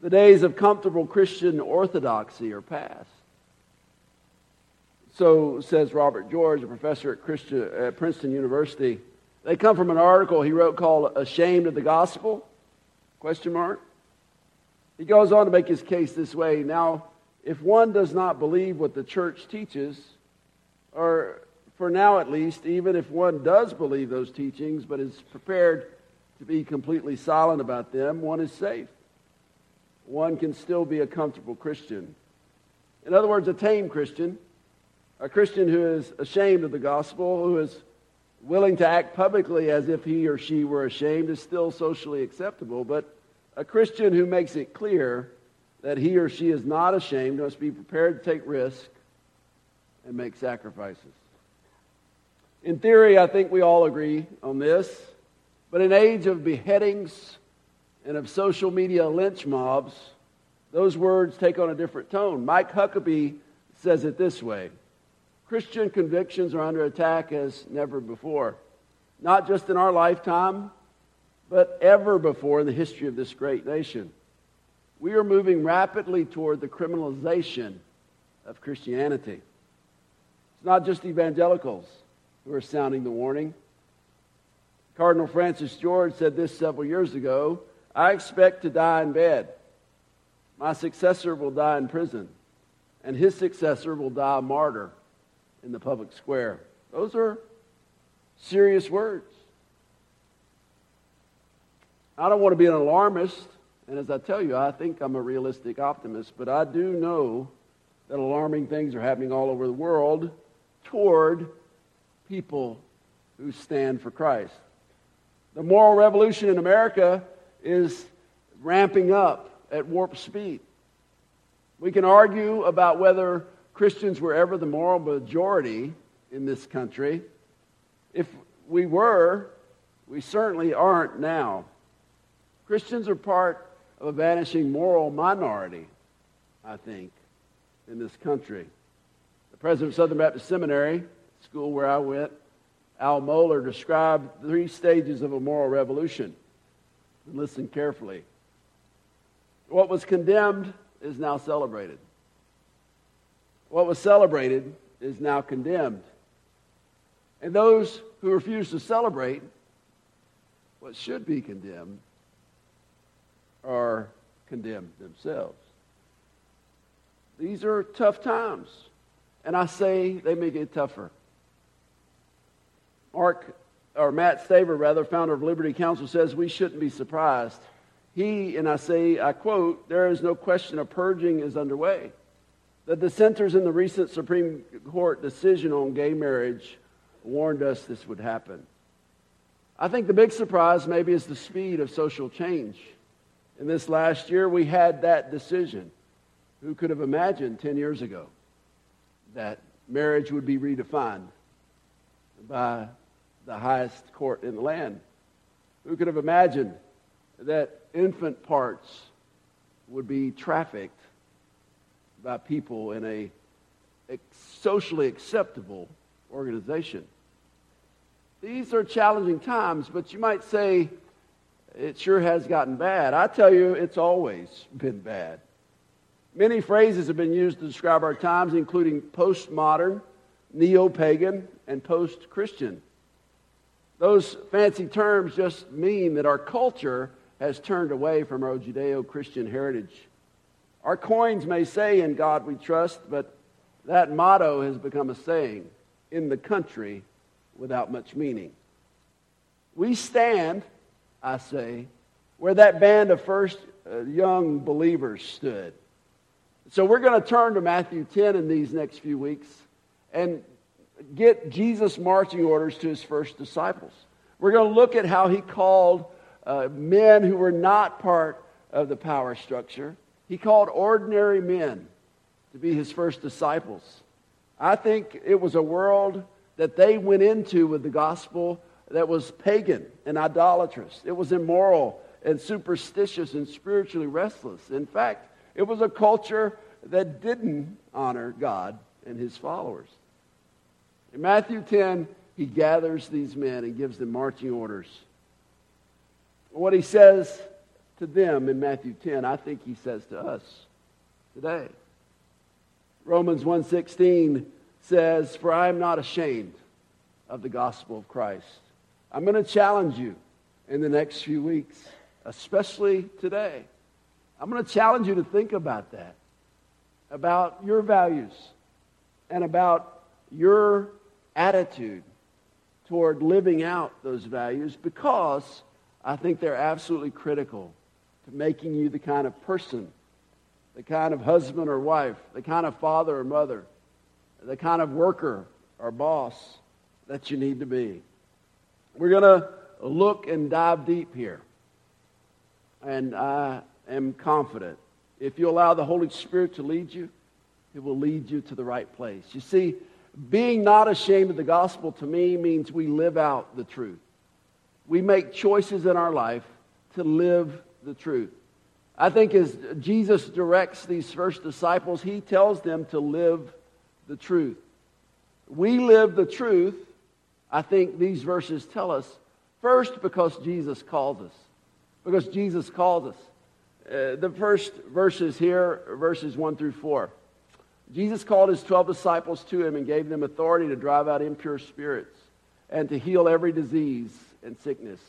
The days of comfortable Christian orthodoxy are past. So says Robert George, a professor at, Christian, at Princeton University. They come from an article he wrote called Ashamed of the Gospel? Question mark. He goes on to make his case this way. Now, if one does not believe what the church teaches, or for now at least, even if one does believe those teachings but is prepared to be completely silent about them, one is safe. One can still be a comfortable Christian. In other words, a tame Christian, a Christian who is ashamed of the gospel, who is willing to act publicly as if he or she were ashamed, is still socially acceptable. But a Christian who makes it clear that he or she is not ashamed must be prepared to take risks and make sacrifices. In theory, I think we all agree on this. But in age of beheadings and of social media lynch mobs, those words take on a different tone. Mike Huckabee says it this way Christian convictions are under attack as never before, not just in our lifetime, but ever before in the history of this great nation. We are moving rapidly toward the criminalization of Christianity. It's not just evangelicals who are sounding the warning. Cardinal Francis George said this several years ago I expect to die in bed. My successor will die in prison, and his successor will die a martyr in the public square. Those are serious words. I don't want to be an alarmist, and as I tell you, I think I'm a realistic optimist, but I do know that alarming things are happening all over the world toward people who stand for Christ. The moral revolution in America is ramping up at warp speed. We can argue about whether Christians were ever the moral majority in this country. If we were, we certainly aren't now. Christians are part of a vanishing moral minority, I think, in this country. The president of Southern Baptist Seminary school where I went, Al Mohler described three stages of a moral revolution. Listen carefully. What was condemned is now celebrated. What was celebrated is now condemned. And those who refuse to celebrate what should be condemned are condemned themselves. These are tough times. And I say they may get tougher. Mark, or Matt Staver, rather, founder of Liberty Counsel, says we shouldn't be surprised. He, and I say, I quote, there is no question a purging is underway. The dissenters in the recent Supreme Court decision on gay marriage warned us this would happen. I think the big surprise maybe is the speed of social change. In this last year, we had that decision. Who could have imagined 10 years ago that marriage would be redefined by the highest court in the land. Who could have imagined that infant parts would be trafficked by people in a socially acceptable organization? These are challenging times, but you might say it sure has gotten bad. I tell you, it's always been bad. Many phrases have been used to describe our times, including postmodern, neo pagan, and post Christian. Those fancy terms just mean that our culture has turned away from our Judeo Christian heritage. Our coins may say, In God we trust, but that motto has become a saying in the country without much meaning. We stand, I say, where that band of first uh, young believers stood. So we're going to turn to Matthew 10 in these next few weeks and get Jesus' marching orders to his first disciples. We're going to look at how he called uh, men who were not part of the power structure. He called ordinary men to be his first disciples. I think it was a world that they went into with the gospel that was pagan and idolatrous. It was immoral and superstitious and spiritually restless. In fact, it was a culture that didn't honor God and his followers. In Matthew 10, he gathers these men and gives them marching orders. What he says to them in Matthew 10, I think he says to us today. Romans 1:16 says, "For I am not ashamed of the gospel of Christ." I'm going to challenge you in the next few weeks, especially today. I'm going to challenge you to think about that, about your values and about your attitude toward living out those values because I think they're absolutely critical to making you the kind of person, the kind of husband or wife, the kind of father or mother, the kind of worker or boss that you need to be. We're going to look and dive deep here. And I am confident if you allow the Holy Spirit to lead you, it will lead you to the right place. You see, being not ashamed of the gospel to me means we live out the truth. We make choices in our life to live the truth. I think as Jesus directs these first disciples, he tells them to live the truth. We live the truth, I think these verses tell us, first because Jesus calls us. Because Jesus calls us. Uh, the first verses here, verses 1 through 4. Jesus called his 12 disciples to him and gave them authority to drive out impure spirits and to heal every disease and sickness.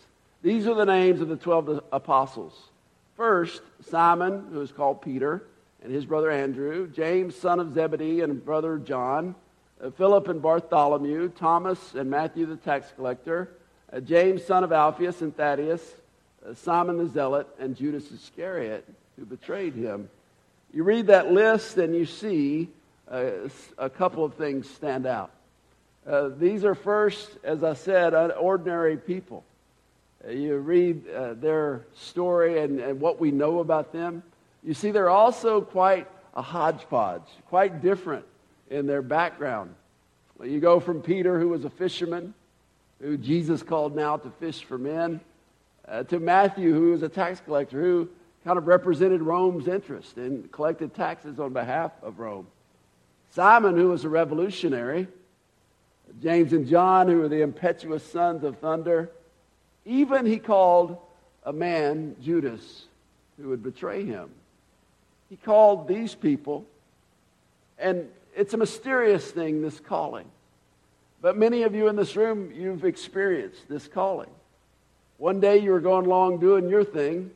These are the names of the 12 apostles. First, Simon, who is called Peter, and his brother Andrew, James, son of Zebedee, and brother John, uh, Philip and Bartholomew, Thomas and Matthew the tax collector, uh, James, son of Alphaeus and Thaddeus, uh, Simon the zealot, and Judas Iscariot, who betrayed him. You read that list and you see uh, a couple of things stand out. Uh, these are first, as I said, ordinary people. Uh, you read uh, their story and, and what we know about them. You see, they're also quite a hodgepodge, quite different in their background. You go from Peter, who was a fisherman, who Jesus called now to fish for men, uh, to Matthew, who was a tax collector, who kind of represented Rome's interest and collected taxes on behalf of Rome. Simon, who was a revolutionary, James and John, who were the impetuous sons of thunder. Even he called a man, Judas, who would betray him. He called these people, and it's a mysterious thing, this calling. But many of you in this room, you've experienced this calling. One day you were going along doing your thing,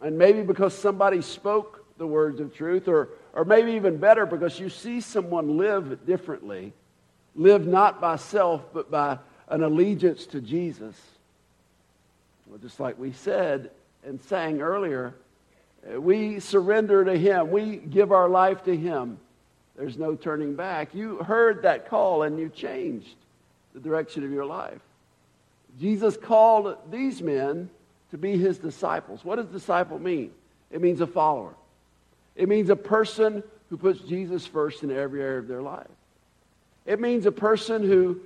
and maybe because somebody spoke the words of truth, or, or maybe even better, because you see someone live differently, live not by self, but by an allegiance to Jesus. Well, just like we said and sang earlier, we surrender to Him, we give our life to Him. There's no turning back. You heard that call and you changed the direction of your life. Jesus called these men to be his disciples. What does disciple mean? It means a follower. It means a person who puts Jesus first in every area of their life. It means a person who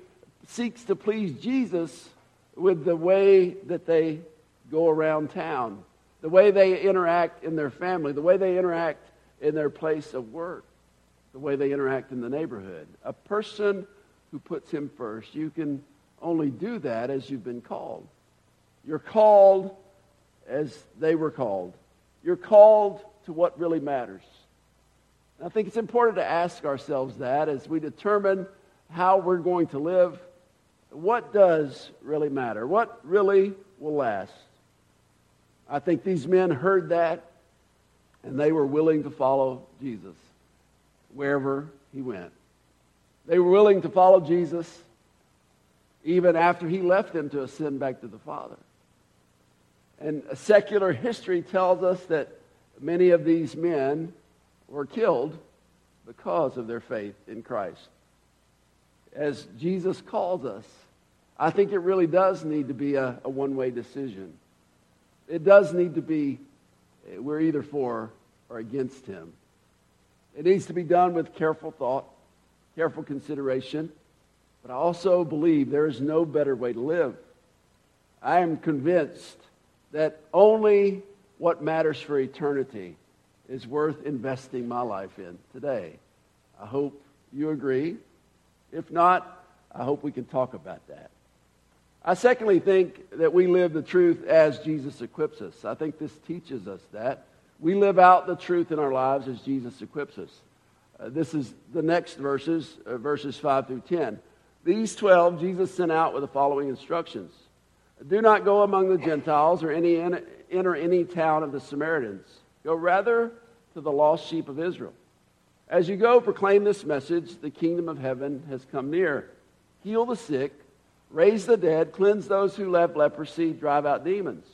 seeks to please Jesus with the way that they go around town, the way they interact in their family, the way they interact in their place of work, the way they interact in the neighborhood. A person who puts him first. You can only do that as you've been called. You're called as they were called. You're called to what really matters. And I think it's important to ask ourselves that as we determine how we're going to live. What does really matter? What really will last? I think these men heard that and they were willing to follow Jesus wherever he went. They were willing to follow Jesus even after he left them to ascend back to the Father. And secular history tells us that many of these men were killed because of their faith in Christ. As Jesus calls us, I think it really does need to be a, a one way decision. It does need to be, we're either for or against him. It needs to be done with careful thought, careful consideration. But I also believe there is no better way to live. I am convinced that only what matters for eternity is worth investing my life in today. I hope you agree. If not, I hope we can talk about that. I secondly think that we live the truth as Jesus equips us. I think this teaches us that. We live out the truth in our lives as Jesus equips us. Uh, this is the next verses, uh, verses 5 through 10. These 12 Jesus sent out with the following instructions Do not go among the Gentiles or any, enter any town of the Samaritans. Go rather to the lost sheep of Israel. As you go, proclaim this message the kingdom of heaven has come near. Heal the sick, raise the dead, cleanse those who have leprosy, drive out demons.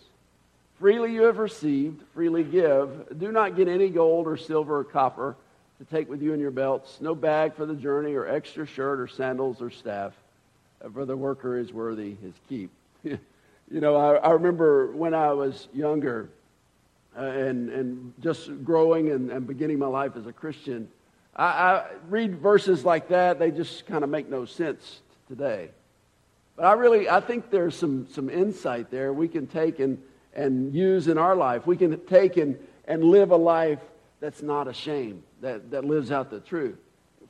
Freely you have received, freely give. Do not get any gold or silver or copper to take with you in your belts, no bag for the journey, or extra shirt or sandals or staff, for the worker is worthy his keep. you know, I, I, remember when I was younger uh, and, and just growing and, and beginning my life as a Christian, I, I read verses like that, they just kind of make no sense today. But I really, I think there's some, some insight there we can take and, and use in our life. We can take and, and live a life that's not ashamed, that, that lives out the truth.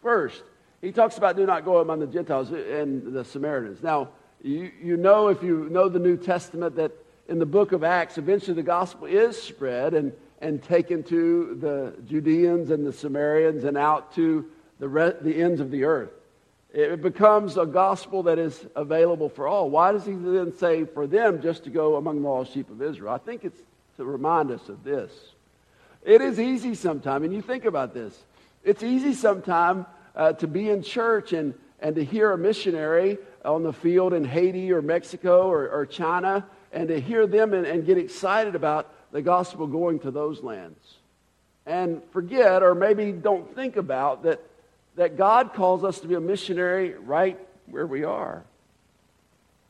First, he talks about do not go among the Gentiles and the Samaritans. Now, you, you know, if you know the New Testament, that in the book of Acts, eventually the gospel is spread and, and taken to the Judeans and the Samaritans and out to the, re- the ends of the earth. It becomes a gospel that is available for all. Why does he then say for them just to go among the lost sheep of Israel? I think it's to remind us of this. It is easy sometimes, and you think about this. It's easy sometimes uh, to be in church and, and to hear a missionary on the field in Haiti or Mexico or, or China and to hear them and, and get excited about the gospel going to those lands. And forget, or maybe don't think about, that, that God calls us to be a missionary right where we are.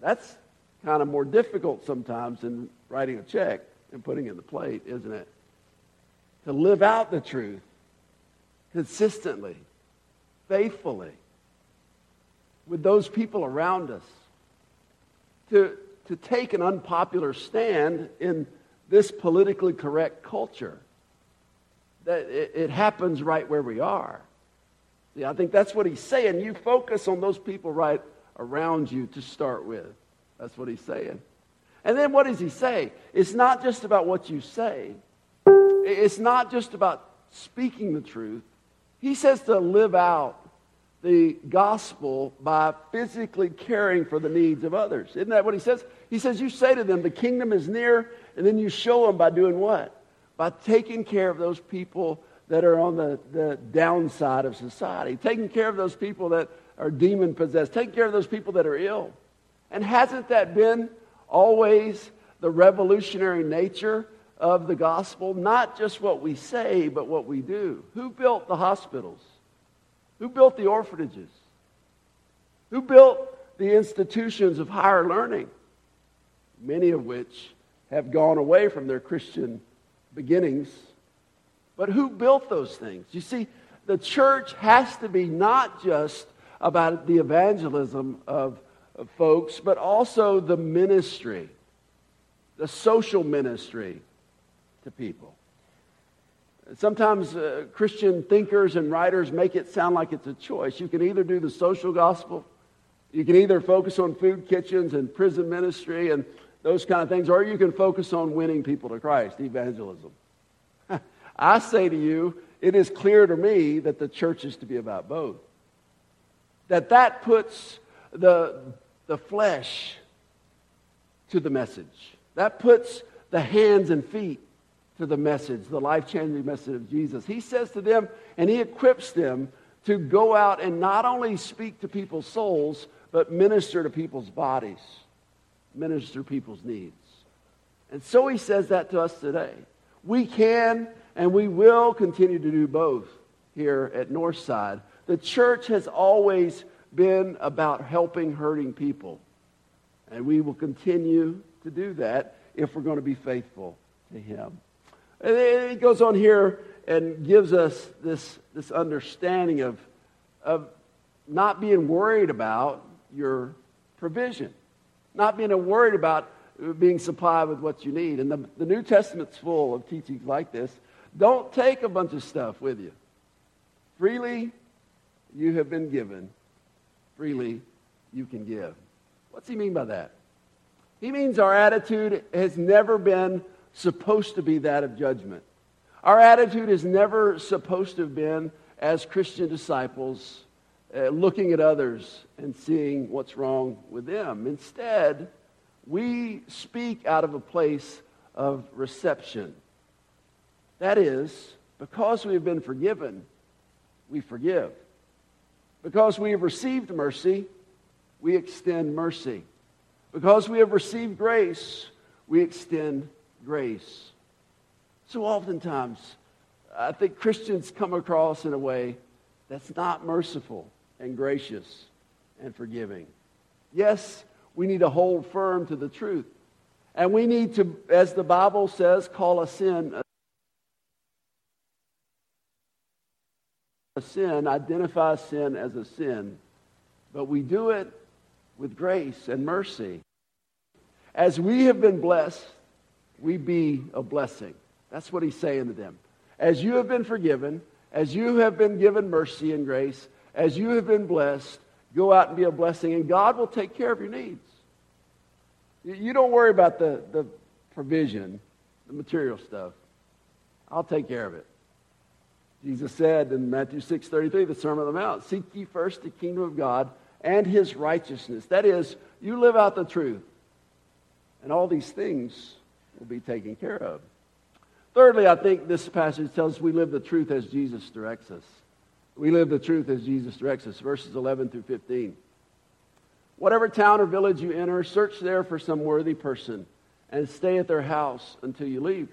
That's kind of more difficult sometimes than writing a check and putting in the plate, isn't it? To live out the truth consistently, faithfully, with those people around us. To, to take an unpopular stand in this politically correct culture. That it, it happens right where we are. See, I think that's what he's saying. You focus on those people right around you to start with. That's what he's saying. And then what does he say? It's not just about what you say, it's not just about speaking the truth. He says to live out the gospel by physically caring for the needs of others. Isn't that what he says? He says, You say to them, the kingdom is near, and then you show them by doing what? By taking care of those people that are on the, the downside of society, taking care of those people that are demon possessed, taking care of those people that are ill. And hasn't that been always the revolutionary nature of the gospel? Not just what we say, but what we do. Who built the hospitals? Who built the orphanages? Who built the institutions of higher learning? Many of which have gone away from their Christian beginnings. But who built those things? You see, the church has to be not just about the evangelism of, of folks, but also the ministry, the social ministry to people. Sometimes uh, Christian thinkers and writers make it sound like it's a choice. You can either do the social gospel, you can either focus on food kitchens and prison ministry and those kind of things, or you can focus on winning people to Christ, evangelism. I say to you, it is clear to me that the church is to be about both. That that puts the, the flesh to the message. That puts the hands and feet to the message, the life changing message of Jesus. He says to them, and he equips them to go out and not only speak to people's souls, but minister to people's bodies, minister people's needs. And so he says that to us today. We can and we will continue to do both here at Northside. The church has always been about helping hurting people. And we will continue to do that if we're going to be faithful to him. And it goes on here and gives us this, this understanding of, of not being worried about your provision, not being worried about being supplied with what you need. And the, the New Testament's full of teachings like this. Don't take a bunch of stuff with you. Freely you have been given, freely you can give. What's he mean by that? He means our attitude has never been supposed to be that of judgment. Our attitude is never supposed to have been, as Christian disciples, uh, looking at others and seeing what's wrong with them. Instead, we speak out of a place of reception. That is, because we have been forgiven, we forgive. Because we have received mercy, we extend mercy. Because we have received grace, we extend grace. So oftentimes, I think Christians come across in a way that's not merciful and gracious and forgiving. Yes, we need to hold firm to the truth. And we need to, as the Bible says, call a sin a sin, identify sin as a sin. But we do it with grace and mercy. As we have been blessed, we be a blessing. That's what he's saying to them. As you have been forgiven, as you have been given mercy and grace, as you have been blessed, go out and be a blessing, and God will take care of your needs. You don't worry about the, the provision, the material stuff. I'll take care of it. Jesus said in Matthew 6:33, the Sermon on the Mount, "Seek ye first the kingdom of God and his righteousness." That is, you live out the truth. And all these things will be taken care of. Thirdly, I think this passage tells us we live the truth as Jesus directs us. We live the truth as Jesus directs us. Verses 11 through 15. Whatever town or village you enter, search there for some worthy person and stay at their house until you leave.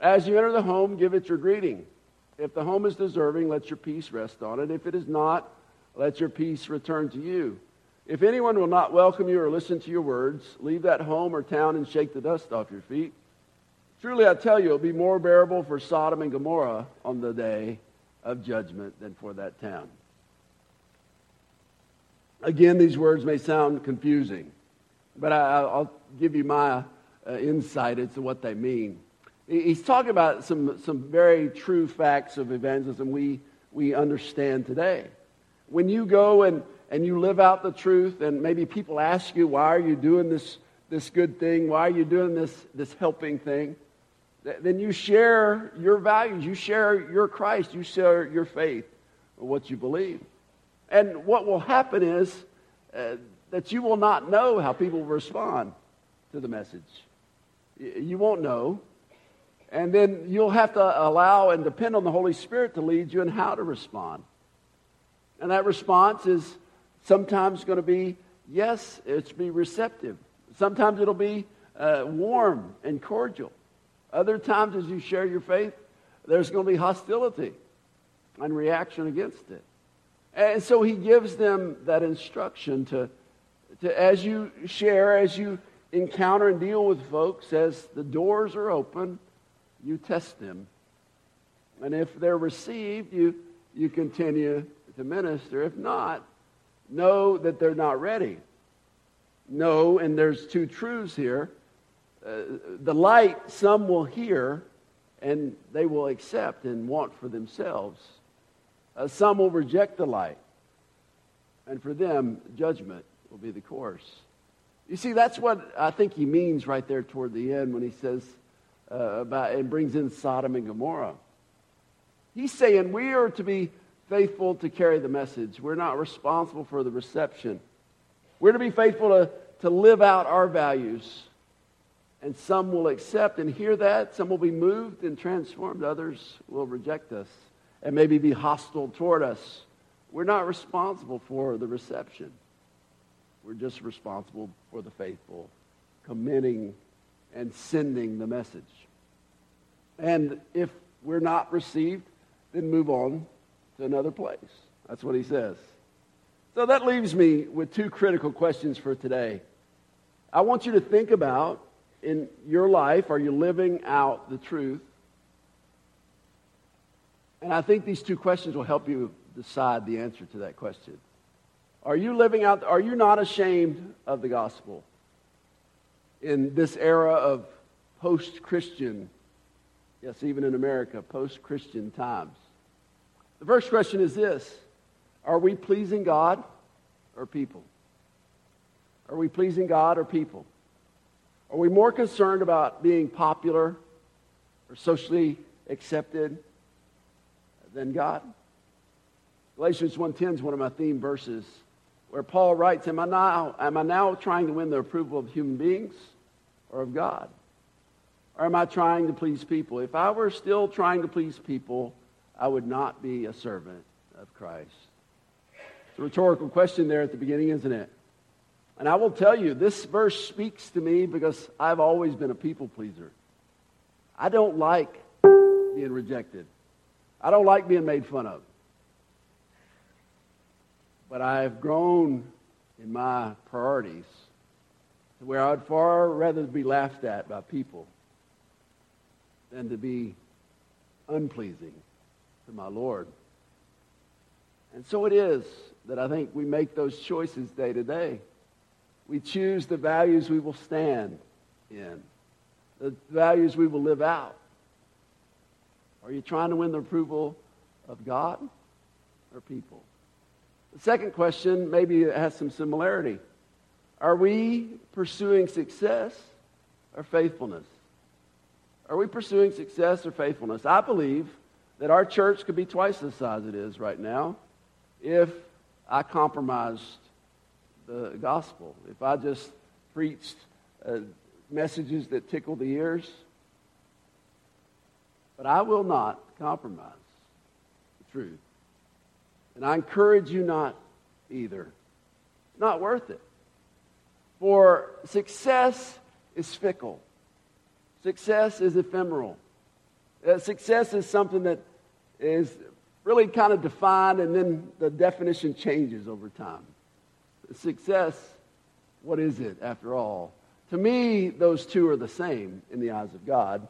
As you enter the home, give it your greeting. If the home is deserving, let your peace rest on it. If it is not, let your peace return to you. If anyone will not welcome you or listen to your words, leave that home or town and shake the dust off your feet. Truly, I tell you, it will be more bearable for Sodom and Gomorrah on the day of judgment than for that town. Again, these words may sound confusing, but I, will give you my uh, insight as to what they mean. He's talking about some, some very true facts of evangelism we, we understand today. When you go and, and you live out the truth, and maybe people ask you, why are you doing this, this good thing? Why are you doing this, this helping thing? then you share your values, you share your Christ, you share your faith, what you believe. And what will happen is uh, that you will not know how people respond to the message. You won't know. And then you'll have to allow and depend on the Holy Spirit to lead you in how to respond. And that response is sometimes going to be yes, it's be receptive. Sometimes it'll be uh, warm and cordial. Other times, as you share your faith, there's going to be hostility and reaction against it. And so he gives them that instruction to, to as you share, as you encounter and deal with folks, as the doors are open, you test them. And if they're received, you, you continue to minister. If not, know that they're not ready. Know, and there's two truths here uh, the light some will hear and they will accept and want for themselves. Uh, some will reject the light. And for them, judgment will be the course. You see, that's what I think he means right there toward the end when he says uh, about and brings in Sodom and Gomorrah. He's saying we are to be faithful to carry the message. We're not responsible for the reception. We're to be faithful to, to live out our values and some will accept and hear that. Some will be moved and transformed. Others will reject us and maybe be hostile toward us. We're not responsible for the reception. We're just responsible for the faithful, committing and sending the message. And if we're not received, then move on to another place. That's what he says. So that leaves me with two critical questions for today. I want you to think about in your life? Are you living out the truth? And I think these two questions will help you decide the answer to that question. Are you living out, are you not ashamed of the gospel in this era of post Christian, yes, even in America, post Christian times? The first question is this Are we pleasing God or people? Are we pleasing God or people? Are we more concerned about being popular or socially accepted than God? Galatians 1.10 is one of my theme verses where Paul writes, am I, now, am I now trying to win the approval of human beings or of God? Or am I trying to please people? If I were still trying to please people, I would not be a servant of Christ. It's a rhetorical question there at the beginning, isn't it? And I will tell you, this verse speaks to me because I've always been a people pleaser. I don't like being rejected. I don't like being made fun of. But I've grown in my priorities to where I'd far rather be laughed at by people than to be unpleasing to my Lord. And so it is that I think we make those choices day to day. We choose the values we will stand in, the values we will live out. Are you trying to win the approval of God or people? The second question maybe has some similarity. Are we pursuing success or faithfulness? Are we pursuing success or faithfulness? I believe that our church could be twice the size it is right now if I compromised the gospel, if I just preached uh, messages that tickle the ears. But I will not compromise the truth. And I encourage you not either. It's not worth it. For success is fickle, success is ephemeral. Uh, success is something that is really kind of defined and then the definition changes over time. Success, what is it after all? To me, those two are the same in the eyes of God.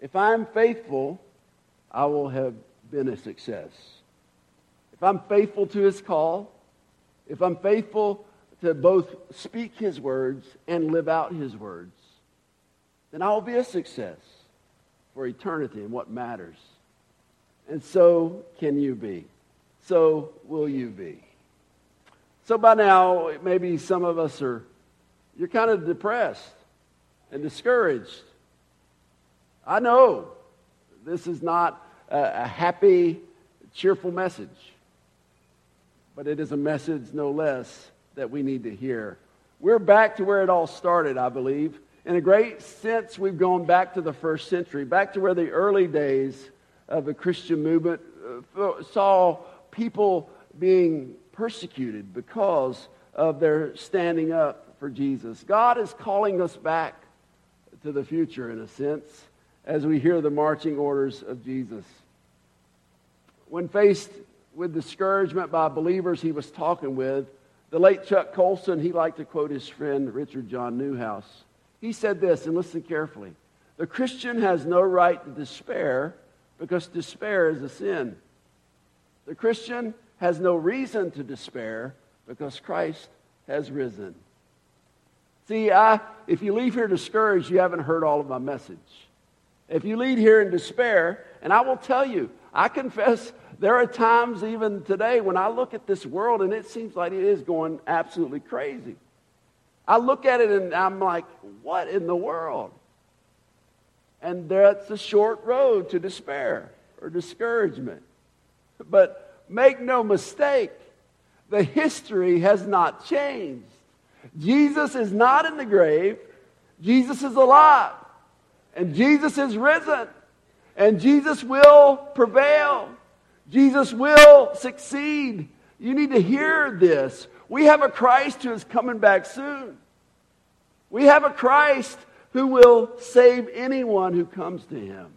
If I'm faithful, I will have been a success if I'm faithful to his call, if I'm faithful to both speak his words and live out his words, then I will be a success for eternity and what matters. And so can you be. So will you be. So by now, maybe some of us are, you're kind of depressed and discouraged. I know this is not a, a happy, cheerful message but it is a message no less that we need to hear. We're back to where it all started, I believe. In a great sense, we've gone back to the first century, back to where the early days of the Christian movement uh, saw people being persecuted because of their standing up for Jesus. God is calling us back to the future, in a sense, as we hear the marching orders of Jesus. When faced with discouragement by believers he was talking with, the late Chuck Colson, he liked to quote his friend Richard John Neuhaus. He said this, and listen carefully The Christian has no right to despair because despair is a sin. The Christian has no reason to despair because Christ has risen. See, I, if you leave here discouraged, you haven't heard all of my message. If you leave here in despair, and I will tell you, I confess there are times even today when I look at this world and it seems like it is going absolutely crazy. I look at it and I'm like, what in the world? And that's a short road to despair or discouragement. But make no mistake, the history has not changed. Jesus is not in the grave, Jesus is alive, and Jesus is risen, and Jesus will prevail. Jesus will succeed. You need to hear this. We have a Christ who is coming back soon. We have a Christ who will save anyone who comes to him.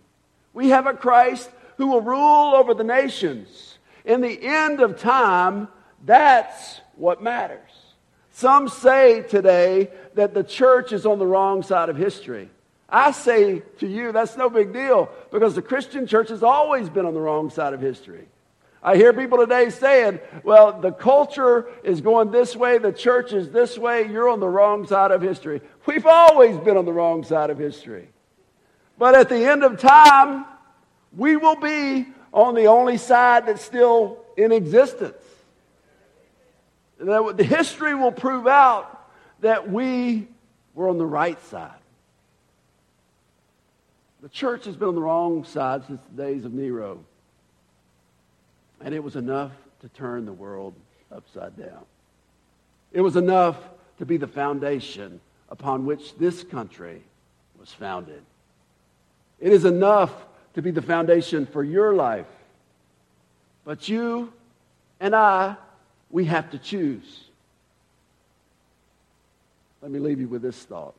We have a Christ who will rule over the nations. In the end of time, that's what matters. Some say today that the church is on the wrong side of history. I say to you, that's no big deal because the Christian church has always been on the wrong side of history. I hear people today saying, well, the culture is going this way, the church is this way, you're on the wrong side of history. We've always been on the wrong side of history. But at the end of time, we will be on the only side that's still in existence. The history will prove out that we We're on the right side. The church has been on the wrong side since the days of Nero. And it was enough to turn the world upside down. It was enough to be the foundation upon which this country was founded. It is enough to be the foundation for your life. But you and I, we have to choose. Let me leave you with this thought.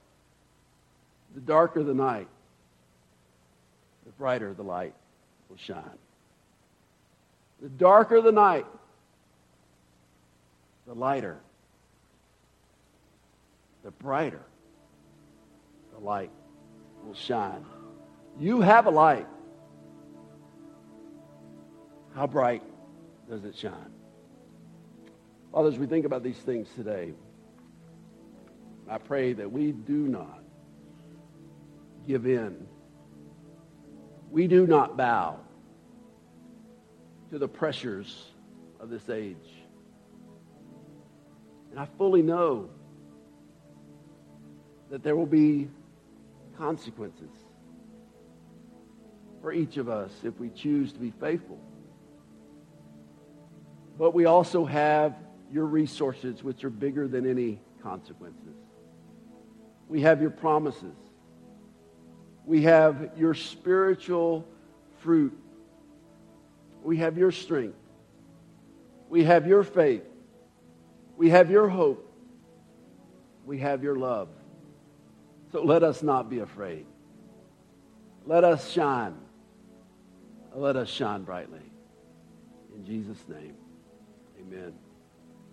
The darker the night, the brighter the light will shine. The darker the night, the lighter, the brighter the light will shine. You have a light. How bright does it shine? Father, as we think about these things today, I pray that we do not give in. We do not bow to the pressures of this age. And I fully know that there will be consequences for each of us if we choose to be faithful. But we also have your resources, which are bigger than any consequences. We have your promises. We have your spiritual fruit. We have your strength. We have your faith. We have your hope. We have your love. So let us not be afraid. Let us shine. Let us shine brightly. In Jesus' name, amen.